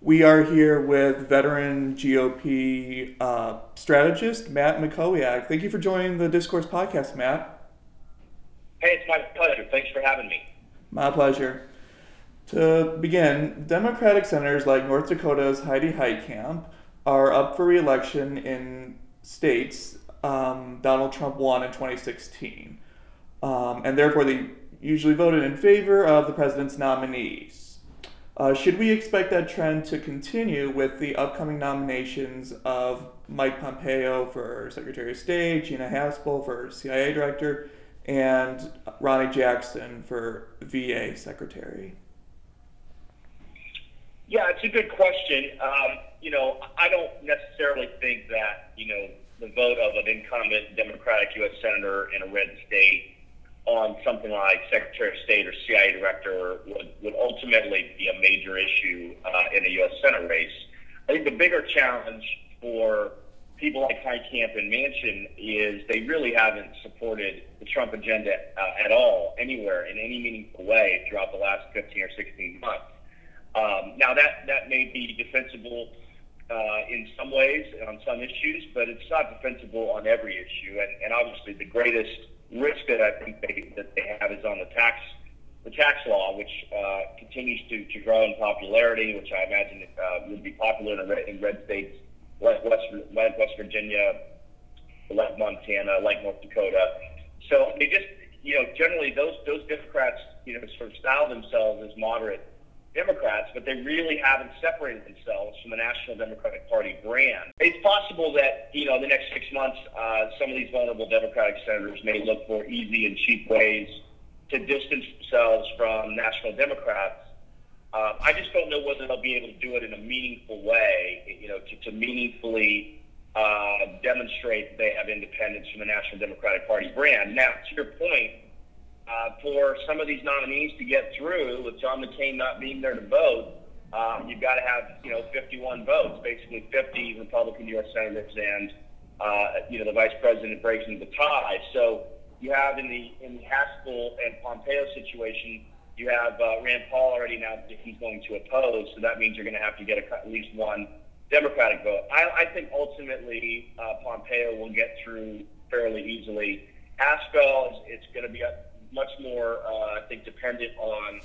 We are here with veteran GOP uh, strategist Matt Mackowiak. Thank you for joining the Discourse podcast, Matt. Hey, it's my pleasure. Thanks for having me. My pleasure. To begin, Democratic senators like North Dakota's Heidi Heitkamp are up for re-election in states um, Donald Trump won in 2016, um, and therefore they usually voted in favor of the president's nominees. Uh, should we expect that trend to continue with the upcoming nominations of Mike Pompeo for Secretary of State, Gina Haspel for CIA Director, and Ronny Jackson for VA Secretary? Yeah, it's a good question. Um, you know, I don't necessarily think that, you know, the vote of an incumbent Democratic U.S. Senator in a red state on something like Secretary of State or CIA Director would, would ultimately be a major issue uh, in a U.S. Senate race. I think the bigger challenge for people like Heitkamp and Manchin is they really haven't supported the Trump agenda uh, at all, anywhere, in any meaningful way throughout the last 15 or 16 months. Um, now that that may be defensible uh, in some ways on some issues, but it's not defensible on every issue. And, and obviously, the greatest risk that I think they, that they have is on the tax the tax law, which uh, continues to, to grow in popularity, which I imagine uh, would be popular in red, in red states like West, West Virginia, like Montana, like North Dakota. So they just, you know, generally those those Democrats, you know, sort of style themselves as moderate Democrats, but they really haven't separated themselves from the National Democratic Party brand. It's possible that, you know, in the next six months, uh, some of these vulnerable Democratic senators may look for easy and cheap ways to distance themselves from National Democrats. Uh, I just don't know whether they'll be able to do it in a meaningful way, you know, to, to meaningfully uh, demonstrate they have independence from the National Democratic Party brand. Now, to your point, uh, for some of these nominees to get through, with John McCain not being there to vote, um, you've got to have you know 51 votes, basically 50 Republican U.S. senators and uh, you know the vice president breaking the tie. So you have in the in the Haspel and Pompeo situation, you have uh, Rand Paul already announced that he's going to oppose. So that means you're going to have to get a, at least one Democratic vote. I, I think ultimately uh, Pompeo will get through fairly easily. Haspel, it's going to be a much more, uh, I think, dependent on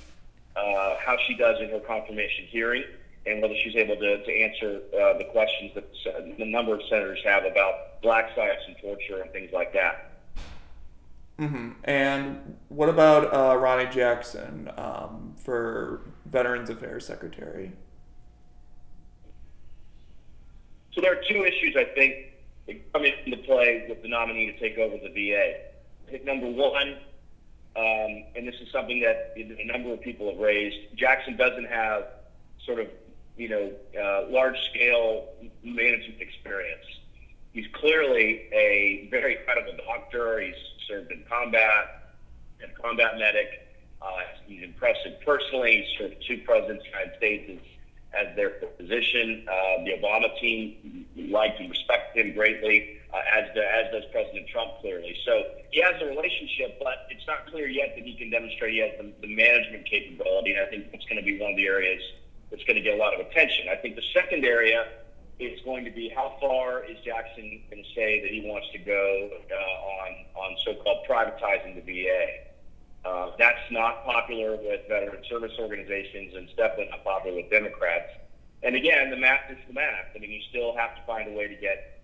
uh, how she does in her confirmation hearing and whether she's able to, to answer uh, the questions that the number of senators have about black sites and torture and things like that. Mm-hmm. And what about uh, Ronny Jackson um, for Veterans Affairs Secretary? So there are two issues I think that come into play with the nominee to take over the VA. I think number one and this is something that a number of people have raised. Jackson doesn't have sort of, you know, uh, large scale management experience. He's clearly a very credible doctor. He's served in combat and combat medic. Uh, he's impressive personally. He served two presidents of the United States as, as their physician. Uh, the Obama team liked and respected him greatly uh, as, the, as does President Trump clearly. So he has a relationship, but it's not clear yet that he can demonstrate he has the, the management capability. And I think that's going to be one of the areas that's going to get a lot of attention. I think the second area is going to be how far is Jackson going to say that he wants to go uh, on on so-called privatizing the VA. Uh, that's not popular with veteran service organizations, and it's definitely not popular with Democrats. And again, the math is the math. I mean, you still have to find a way to get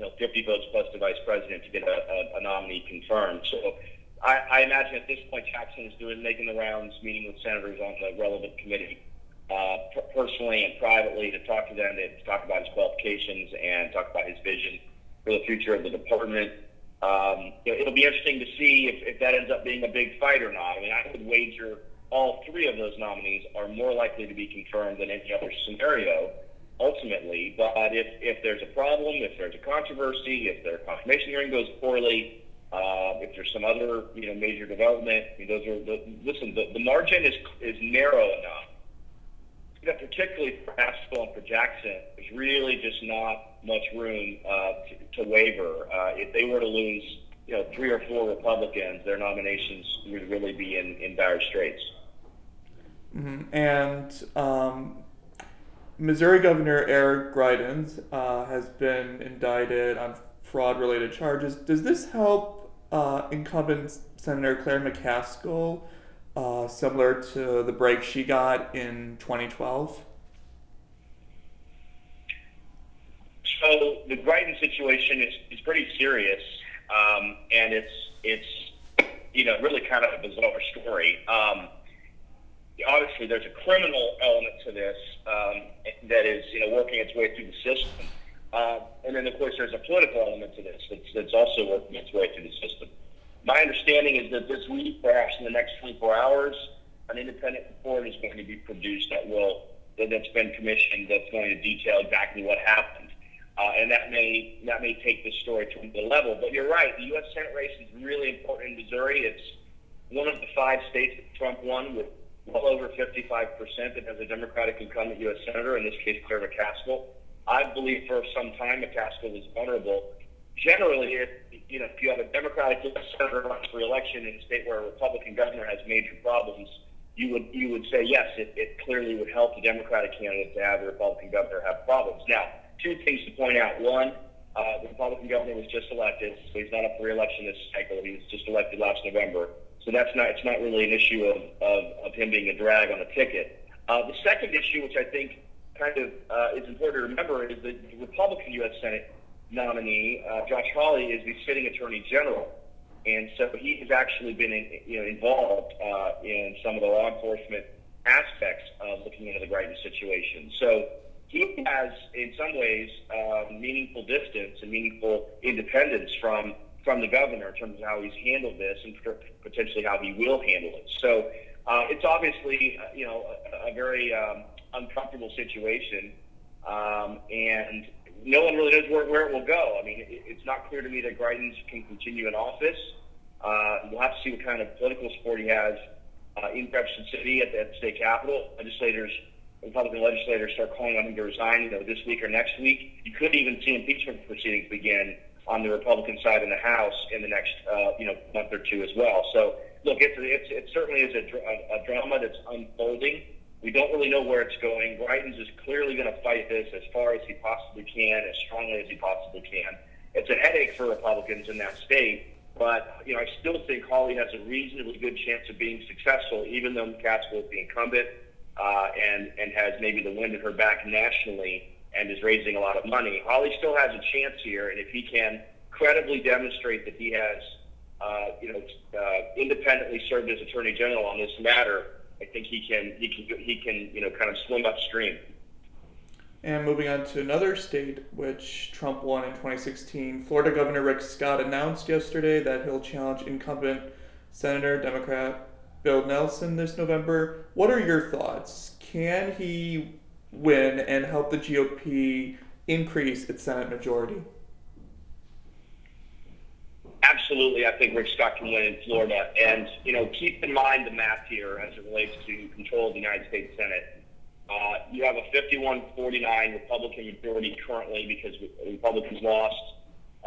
you know, 50 votes plus the vice president to get a, a, a nominee confirmed. So I, I, imagine at this point Jackson is doing making the rounds, meeting with senators on the relevant committee, uh, personally and privately to talk to them, to talk about his qualifications and talk about his vision for the future of the department. Um, you know, it'll be interesting to see if, if that ends up being a big fight or not. I mean, I would wager all three of those nominees are more likely to be confirmed than any other scenario ultimately. But if, if there's a problem, if there's a controversy, if their confirmation hearing goes poorly, uh, if there's some other you know major development, I mean, those are the, listen. The, the margin is is narrow enough that particularly for Haspel and for Jackson, there's really just not much room uh, to, to waver. Uh, if they were to lose, you know, three or four Republicans, their nominations would really be in, in dire straits. Mm-hmm. And um, Missouri Governor Eric Greitens uh, has been indicted on fraud-related charges. Does this help uh, incumbent Senator Claire McCaskill, uh, similar to the break she got in 2012? So the Greitens situation is, is pretty serious, um, and it's it's you know really kind of a bizarre story. Um, obviously, there's a criminal element to this um, that is you know working its way through the system, uh, and then of course there's a political element to this that's, that's also working its way through the system. My understanding is that this week, perhaps in the next 24 hours, an independent report is going to be produced that will that's been commissioned that's going to detail exactly what happened. Uh, and that may that may take the story to another level. But you're right. The U.S. Senate race is really important in Missouri. It's one of the five states that Trump won with well over 55 percent that has a Democratic incumbent U.S. senator. In this case, Claire McCaskill. I believe for some time McCaskill is vulnerable. Generally, if you know if you have a Democratic U.S. senator running for election in a state where a Republican governor has major problems, you would you would say yes, it, it clearly would help the Democratic candidate to have the Republican governor have problems. Now two things to point out. One, uh, the Republican governor was just elected, so he's not up for re-election this cycle. He was just elected last November, so that's not it's not really an issue of, of, of him being a drag on a ticket. Uh, the second issue, which I think kind of uh, is important to remember, is that the Republican U.S. Senate nominee, uh, Josh Hawley, is the sitting Attorney General, and so he has actually been in, you know, involved uh, in some of the law enforcement aspects of looking into the Greitens situation. So he has, in some ways, uh, meaningful distance and meaningful independence from from the governor in terms of how he's handled this and potentially how he will handle it. So uh, it's obviously, uh, you know, a, a very um, uncomfortable situation, um, and no one really knows where, where it will go. I mean, it, it's not clear to me that Greitens can continue in office. Uh, we'll have to see what kind of political support he has uh, in Jefferson City at the, at the state capitol. Legislators Republican legislators start calling on him to resign, you know, this week or next week. You could even see impeachment proceedings begin on the Republican side in the House in the next, uh, you know, month or two as well. So, look, it's, it's it certainly is a, a, a drama that's unfolding. We don't really know where it's going. Greitens is clearly going to fight this as far as he possibly can, as strongly as he possibly can. It's a headache for Republicans in that state, but you know, I still think Hawley has a reasonably good chance of being successful, even though McCaskill is the incumbent uh, and and has maybe the wind at her back nationally and is raising a lot of money. Hawley still has a chance here, and if he can credibly demonstrate that he has, uh, you know, uh, independently served as Attorney General on this matter, I think he can he can he can you know kind of swim upstream. And moving on to another state which Trump won in 2016, Florida Governor Rick Scott announced yesterday that he'll challenge incumbent Senator Democrat Bill Nelson this November. What are your thoughts? Can he win and help the GOP increase its Senate majority? Absolutely, I think Rick Scott can win in Florida. And, you know, keep in mind the math here as it relates to control of the United States Senate. Uh, you have a 51-49 Republican majority currently because Republicans lost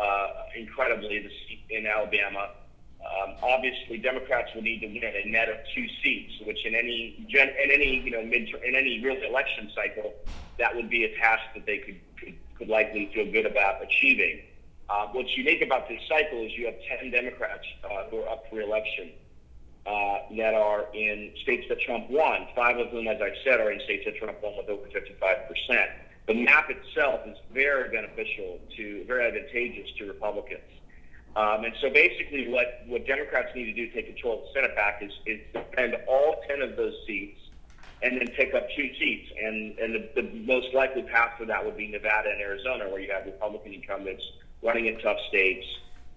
uh, incredibly the seat in Alabama. Um, obviously, Democrats will need to win a net of two seats, which in any in any you know mid in any real election cycle, that would be a task that they could could, could likely feel good about achieving. Uh, what's unique about this cycle is you have 10 Democrats uh, who are up for election uh, that are in states that Trump won. Five of them, as I said, are in states that Trump won with over 55 percent. The map itself is very beneficial to, very advantageous to Republicans. Um, and so basically what, what Democrats need to do to take control of the Senate back is, is defend all 10 of those seats and then pick up two seats. And, and the, the most likely path for that would be Nevada and Arizona, where you have Republican incumbents running in tough states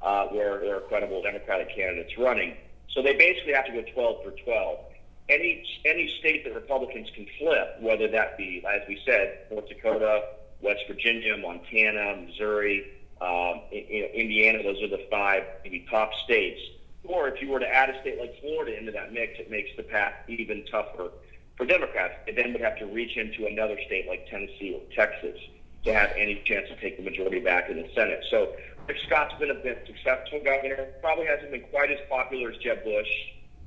uh, where there are credible Democratic candidates running. So they basically have to go 12 for 12. Any, any state that Republicans can flip, whether that be, as we said, North Dakota, West Virginia, Montana, Missouri, um, you know, Indiana, those are the five maybe top states. Or if you were to add a state like Florida into that mix, it makes the path even tougher for Democrats. They then would have to reach into another state like Tennessee or Texas to have any chance to take the majority back in the Senate. So Rick Scott's been a bit successful governor. Probably hasn't been quite as popular as Jeb Bush,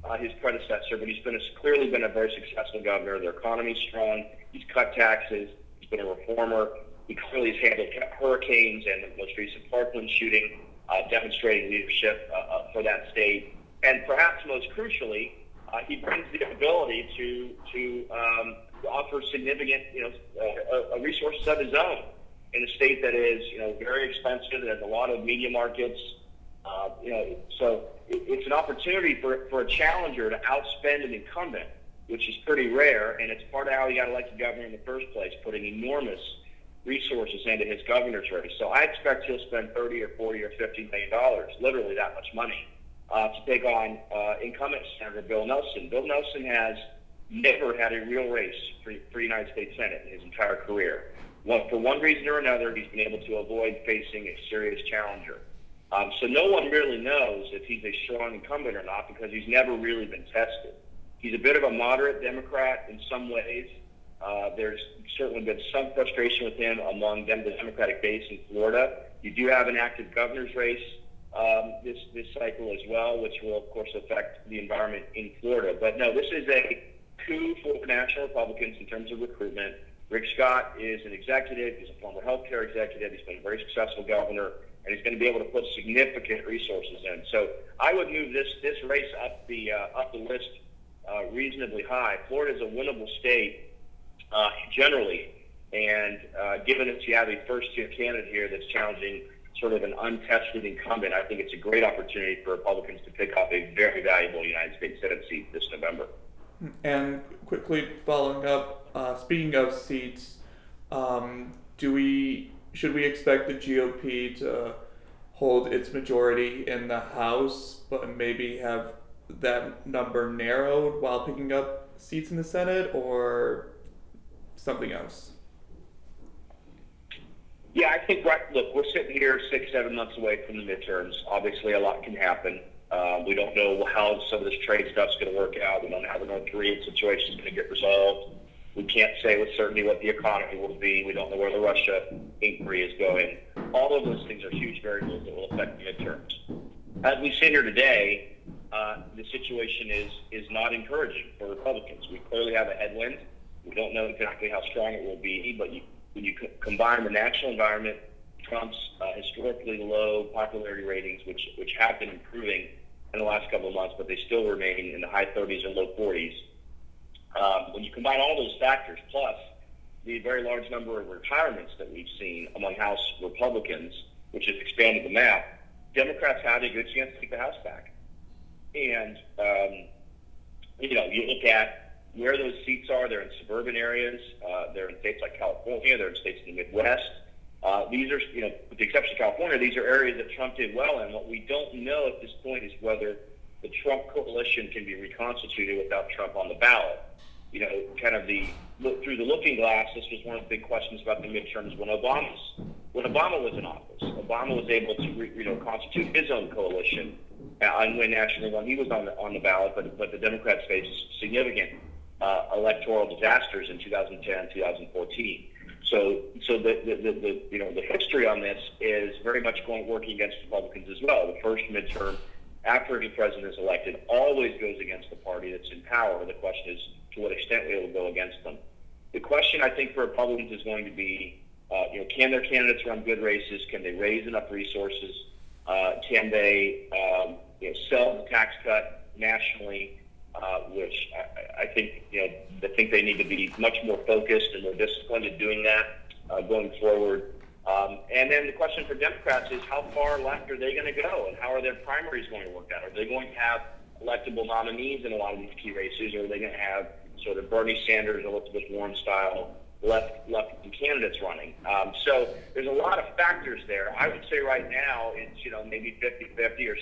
uh, his predecessor, but he's been a, clearly been a very successful governor. Their economy's strong. He's cut taxes. He's been a reformer. He clearly has handled hurricanes and the most recent Parkland shooting, uh, demonstrating leadership uh, uh, for that state. And perhaps most crucially, uh, he brings the ability to to um, offer significant, you know, uh, a resources of his own in a state that is, you know, very expensive. There's a lot of media markets. Uh, you know, so it, it's an opportunity for for a challenger to outspend an incumbent, which is pretty rare, and it's part of how he got elected governor in the first place, putting enormous resources into his governor's race. So I expect he'll spend 30 or 40 or 50 million dollars, literally that much money, uh, to take on uh, incumbent Senator Bill Nelson. Bill Nelson has never had a real race for, for United States Senate in his entire career. For one reason or another, he's been able to avoid facing a serious challenger. Um, so no one really knows if he's a strong incumbent or not because he's never really been tested. He's a bit of a moderate Democrat in some ways. Uh, there's certainly been some frustration within among them, the Democratic base in Florida. You do have an active governor's race um, this this cycle as well, which will of course affect the environment in Florida. But no, this is a coup for national Republicans in terms of recruitment. Rick Scott is an executive. He's a former healthcare executive. He's been a very successful governor, and he's going to be able to put significant resources in. So I would move this this race up the uh, up the list uh, reasonably high. Florida is a winnable state uh, generally, and uh, given that you have a first-tier candidate here that's challenging sort of an untested incumbent, I think it's a great opportunity for Republicans to pick up a very valuable United States Senate seat this November. And quickly following up, uh, speaking of seats, um, do we should we expect the GOP to hold its majority in the House, but maybe have that number narrowed while picking up seats in the Senate, or something else? Yeah, I think right. Look, we're sitting here six, seven months away from the midterms. Obviously, a lot can happen. Uh, we don't know how some of this trade stuff's going to work out. We don't know how the North Korean situation is going to get resolved. We can't say with certainty what the economy will be. We don't know where the Russia inquiry is going. All of those things are huge variables that will affect the midterms. As we sit here today, uh, the situation is is not encouraging for Republicans. We clearly have a headwind. We don't know exactly how strong it will be, but you, when you co- combine the national environment, Trump's uh, historically low popularity ratings, which which have been improving in the last couple of months, but they still remain in the high 30s and low 40s. Um, when you combine all those factors, plus the very large number of retirements that we've seen among House Republicans, which has expanded the map, Democrats have a good chance to take the House back. And um, you know, you look at where those seats are. They're in suburban areas. Uh, they're in states like California. They're in states in the Midwest. Uh, these are, you know, with the exception of California, these are areas that Trump did well in. What we don't know at this point is whether the Trump coalition can be reconstituted without Trump on the ballot. You know, kind of the look through the looking glass. This was one of the big questions about the midterms when Obama's when Obama was in office. Obama was able to, re, you know, constitute his own coalition uh, and win nationally when he was on the on the ballot. But but the Democrats faced significant uh, electoral disasters in 2010, 2014. So, so the, the, the, the, you know the history on this is very much going working against Republicans as well. The first midterm after a new president is elected always goes against the party that's in power. The question is to what extent it will go against them. The question I think for Republicans is going to be, uh, you know, can their candidates run good races? Can they raise enough resources? Uh, can they um, you know, sell the tax cut nationally? Uh, which I, I think you know I think they need to be much more focused and more disciplined in doing that uh, going forward. Um, and then the question for Democrats is how far left are they going to go, and how are their primaries going to work out? Are they going to have electable nominees in a lot of these key races, or are they going to have sort of Bernie Sanders, Elizabeth Warren style left left candidates running? Um, so there's a lot of factors there. I would say right now it's you know maybe 50-50 or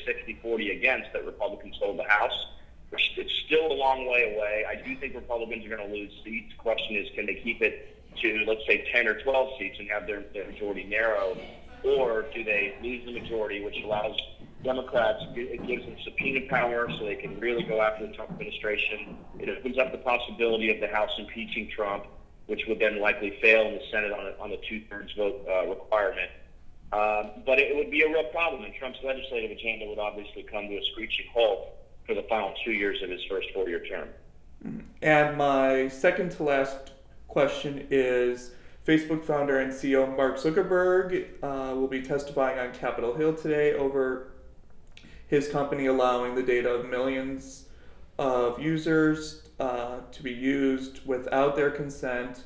60-40 against that Republicans hold the House. It's still a long way away. I do think Republicans are going to lose seats. The question is, can they keep it to, let's say, 10 or 12 seats and have their, their majority narrow? Or do they lose the majority, which allows Democrats, it gives them subpoena power so they can really go after the Trump administration. It opens up the possibility of the House impeaching Trump, which would then likely fail in the Senate on a, on a two-thirds vote uh, requirement. Um, but it would be a real problem, and Trump's legislative agenda would obviously come to a screeching halt for the final two years of his first four-year term. And my second to last question is Facebook founder and CEO Mark Zuckerberg uh, will be testifying on Capitol Hill today over his company allowing the data of millions of users uh, to be used without their consent.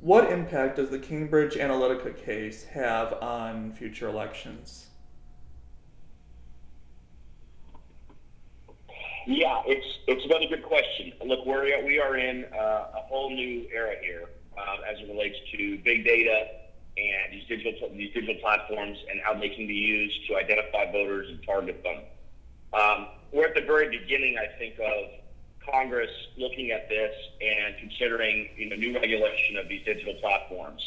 What impact does the Cambridge Analytica case have on future elections? Yeah, it's it's another good question. Look, we're we are in uh, a whole new era here um, as it relates to big data and these digital these digital platforms and how they can be used to identify voters and target them. Um, we're at the very beginning, I think, of Congress looking at this and considering you know, new regulation of these digital platforms.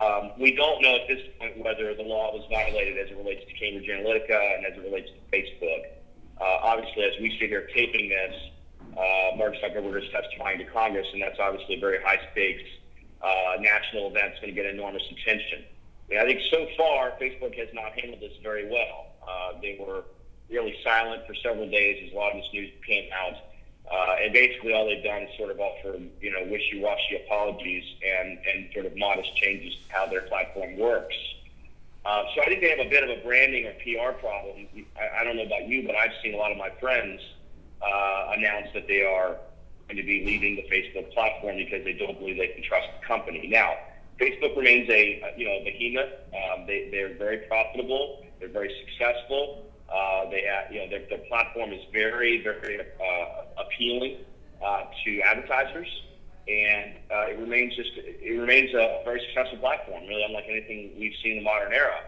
Um, we don't know at this point whether the law was violated as it relates to Cambridge Analytica and as it relates to Facebook. Uh, obviously, as we sit here taping this, uh, Mark Zuckerberg is testifying to Congress, and that's obviously a very high stakes uh, national event. It's going to get enormous attention. I, think so far, Facebook has not handled this very well. Uh, they were really silent for several days as a lot of this news came out. Uh, and basically, all they've done is sort of offer, you know, wishy-washy apologies and, and sort of modest changes to how their platform works. Uh, so I think they have a bit of a branding or PR problem. I, I don't know about you, but I've seen a lot of my friends uh, announce that they are going to be leaving the Facebook platform because they don't believe they can trust the company. Now, Facebook remains a you know behemoth. Um, they they're very profitable. They're very successful. Uh, they have, you know, their, their platform is very, very uh, appealing uh, to advertisers, and uh, it remains just it remains a very successful platform, really unlike anything we've seen in the modern era.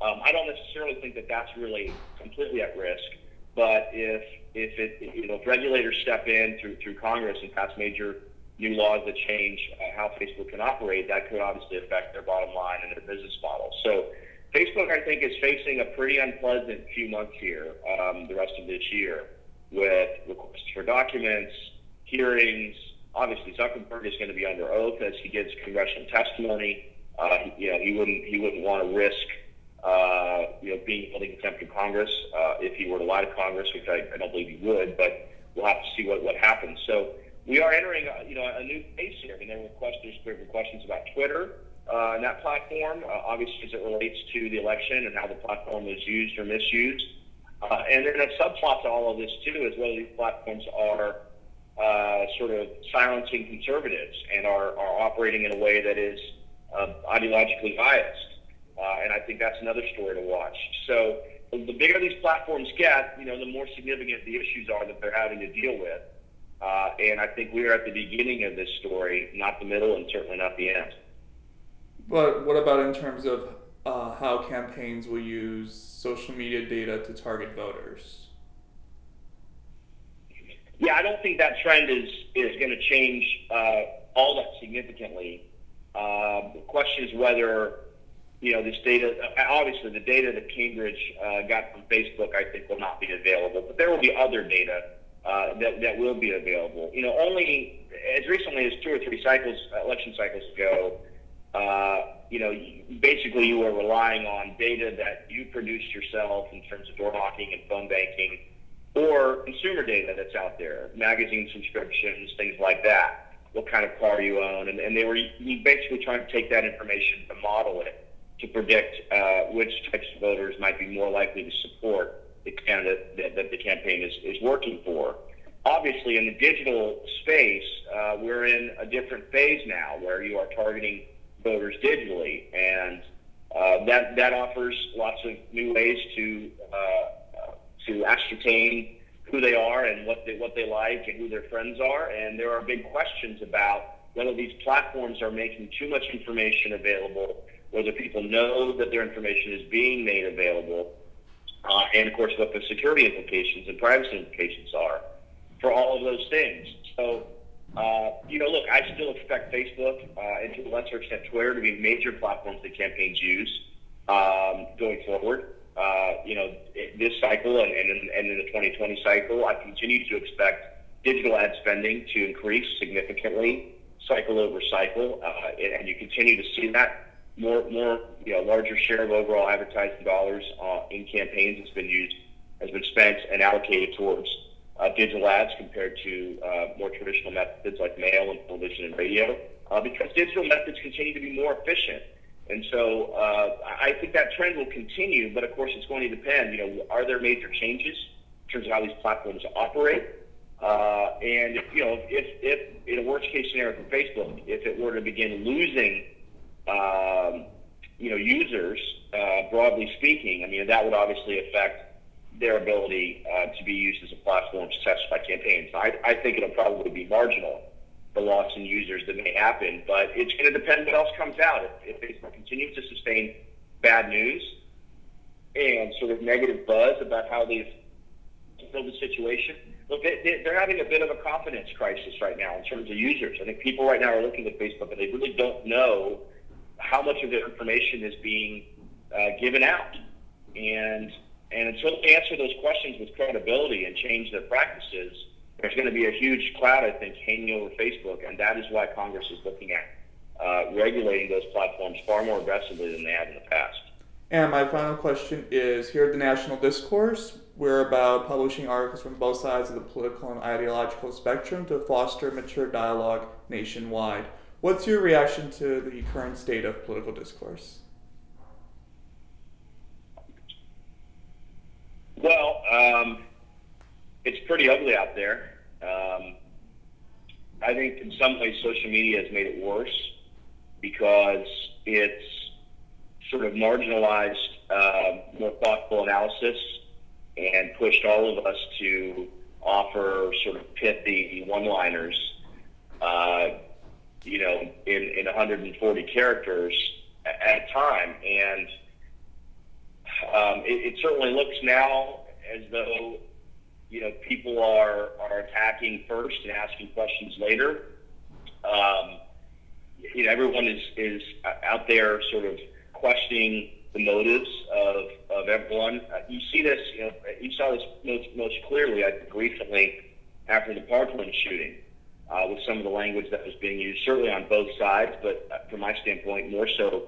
Um, I don't necessarily think that that's really completely at risk, but if if it you know if regulators step in through through Congress and pass major new laws that change uh, how Facebook can operate, that could obviously affect their bottom line and their business model. So Facebook, I think, is facing a pretty unpleasant few months here, um, the rest of this year, with requests for documents, hearings. Obviously, Zuckerberg is going to be under oath as he gives congressional testimony. Uh, you know, he wouldn't he wouldn't want to risk uh, you know being held in contempt of Congress uh, if he were to lie to Congress, which I, I don't believe he would. But we'll have to see what what happens. So we are entering a, you know a new phase here. I mean, there were questions there were questions about Twitter uh, in that platform, uh, obviously as it relates to the election and how the platform was used or misused. Uh, and then a subplot to all of this too is whether these platforms are uh, sort of silencing conservatives and are, are operating in a way that is uh, ideologically biased. Uh, and I think that's another story to watch. So the bigger these platforms get, you know, the more significant the issues are that they're having to deal with. Uh, and I think we are at the beginning of this story, not the middle, and certainly not the end. But what about in terms of uh, how campaigns will use social media data to target voters? Yeah, I don't think that trend is is going to change uh, all that significantly. Uh, the question is whether you know this data. Uh, obviously, the data that Cambridge uh, got from Facebook, I think, will not be available. But there will be other data uh, that that will be available. You know, only as recently as two or three cycles, election cycles ago, uh, you know, basically you were relying on data that you produced yourself in terms of door knocking and phone banking or consumer data that's out there, magazine subscriptions, things like that, what kind of car you own. And, and they were basically trying to take that information to model it to predict uh, which types of voters might be more likely to support the candidate that, that the campaign is, is working for. Obviously, in the digital space, uh, we're in a different phase now where you are targeting voters digitally, and uh, that that offers lots of new ways to uh, to ascertain who they are and what they what they like and who their friends are. And there are big questions about whether these platforms are making too much information available, whether people know that their information is being made available, uh, and of course what the security implications and privacy implications are for all of those things. So uh, you know, look, I still expect Facebook uh, and to a lesser extent Twitter to be major platforms that campaigns use um, going forward. Uh, you know, this cycle and, and, in, and in the 2020 cycle, I continue to expect digital ad spending to increase significantly, cycle over cycle, uh, and you continue to see that more, more, you know, larger share of overall advertising dollars uh, in campaigns has been used, has been spent and allocated towards uh, digital ads compared to uh, more traditional methods like mail and television and radio. uh, because digital methods continue to be more efficient. And so uh, I think that trend will continue, but of course it's going to depend. You know, are there major changes in terms of how these platforms operate? Uh, and if, you know, if, if in a worst case scenario for Facebook, if it were to begin losing, um, you know, users, uh, broadly speaking, I mean, that would obviously affect their ability uh, to be used as a platform to test by campaigns. I, I think it'll probably be marginal, the loss in users that may happen, but it's going to depend what else comes out. If, if Facebook continues to sustain bad news and sort of negative buzz about how they've handled the situation, look, they, they're having a bit of a confidence crisis right now in terms of users. I think people right now are looking at Facebook and they really don't know how much of their information is being uh, given out. And and until they answer those questions with credibility and change their practices, there's going to be a huge cloud, I think, hanging over Facebook, and that is why Congress is looking at uh, regulating those platforms far more aggressively than they have in the past. And my final question is here at the National Discourse, we're about publishing articles from both sides of the political and ideological spectrum to foster mature dialogue nationwide. What's your reaction to the current state of political discourse? Well, um, it's pretty ugly out there. I think in some ways social media has made it worse because it's sort of marginalized uh, more thoughtful analysis and pushed all of us to offer sort of pithy one-liners, uh, you know, in, in 140 characters at a time. And um, it, it certainly looks now as though you know people are are attacking first and asking questions later. Um, you know, everyone is is out there sort of questioning the motives of of everyone. Uh, you see this, you know, you saw this most most clearly, I think, recently after the Parkland shooting. Uh, with some of the language that was being used, certainly on both sides, but uh, from my standpoint, more so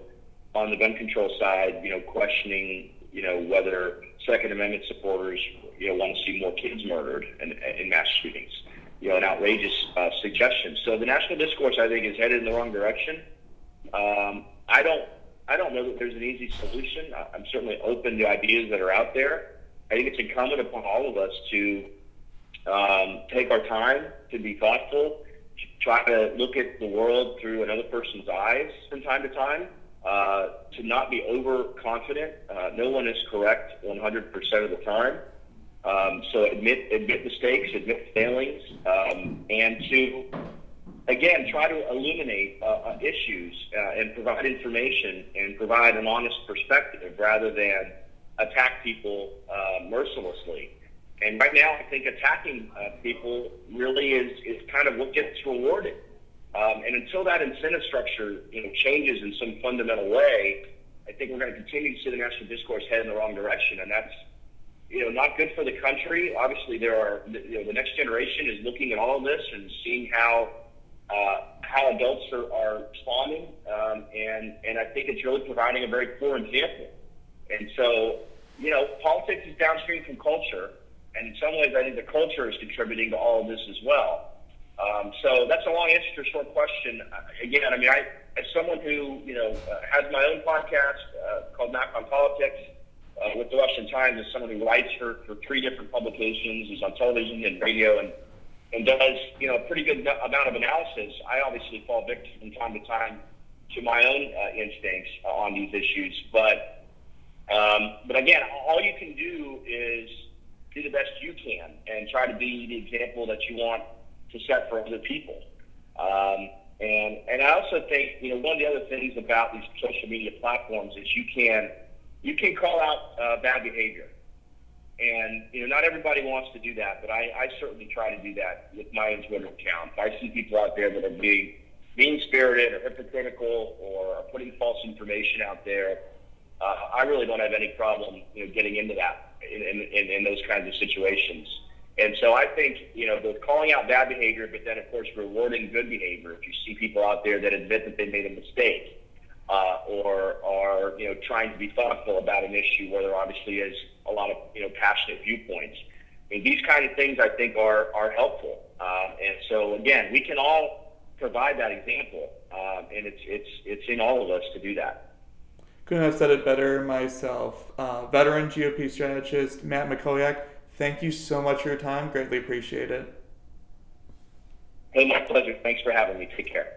on the gun control side, you know, questioning you know, whether Second Amendment supporters, you know, want to see more kids murdered in, in mass shootings. You know, an outrageous uh, suggestion. So the national discourse, I think, is headed in the wrong direction. Um, I don't, I don't know that there's an easy solution. I'm certainly open to ideas that are out there. I think it's incumbent upon all of us to um, take our time to be thoughtful, try to look at the world through another person's eyes from time to time uh, to not be overconfident. Uh, no one is correct 100% of the time. Um, so admit admit mistakes, admit failings, um, and to again try to illuminate uh, uh, issues uh, and provide information and provide an honest perspective rather than attack people uh, mercilessly. And right now, I think attacking uh, people really is is kind of what gets rewarded. Um, and until that incentive structure, you know, changes in some fundamental way, I think we're going to continue to see the national discourse head in the wrong direction, and that's, you know, not good for the country. Obviously, there are, you know, the next generation is looking at all of this and seeing how uh, how adults are, are responding, um, and and I think it's really providing a very poor example. And so, you know, politics is downstream from culture, and in some ways, I think the culture is contributing to all of this as well. Um, so that's a long answer to a short question. Uh, again, I mean, I, as someone who you know uh, has my own podcast uh, called Mack on Politics uh, with the Washington Times, as someone who writes for, for three different publications, is on television and radio, and and does you know a pretty good amount of analysis. I obviously fall victim from time to time to my own uh, instincts on these issues, but um, but again, all you can do is do the best you can and try to be the example that you want to set for other people. Um, and and I also think you know one of the other things about these social media platforms is you can you can call out uh, bad behavior, and you know not everybody wants to do that, but I, I certainly try to do that with my own Twitter account. I see people out there that are being mean spirited or hypocritical or are putting false information out there, uh, I really don't have any problem you know getting into that in, in, in those kinds of situations. And so I think, you know, both calling out bad behavior, but then, of course, rewarding good behavior. If you see people out there that admit that they made a mistake uh, or are, you know, trying to be thoughtful about an issue where there obviously is a lot of, you know, passionate viewpoints. I mean, these kind of things I think are, are helpful. Uh, and so, again, we can all provide that example. um, and it's it's it's in all of us to do that. Couldn't have said it better myself. Uh, veteran GOP strategist Matt Mackowiak, thank you so much for your time. Greatly appreciate it. Hey, my pleasure. Thanks for having me. Take care.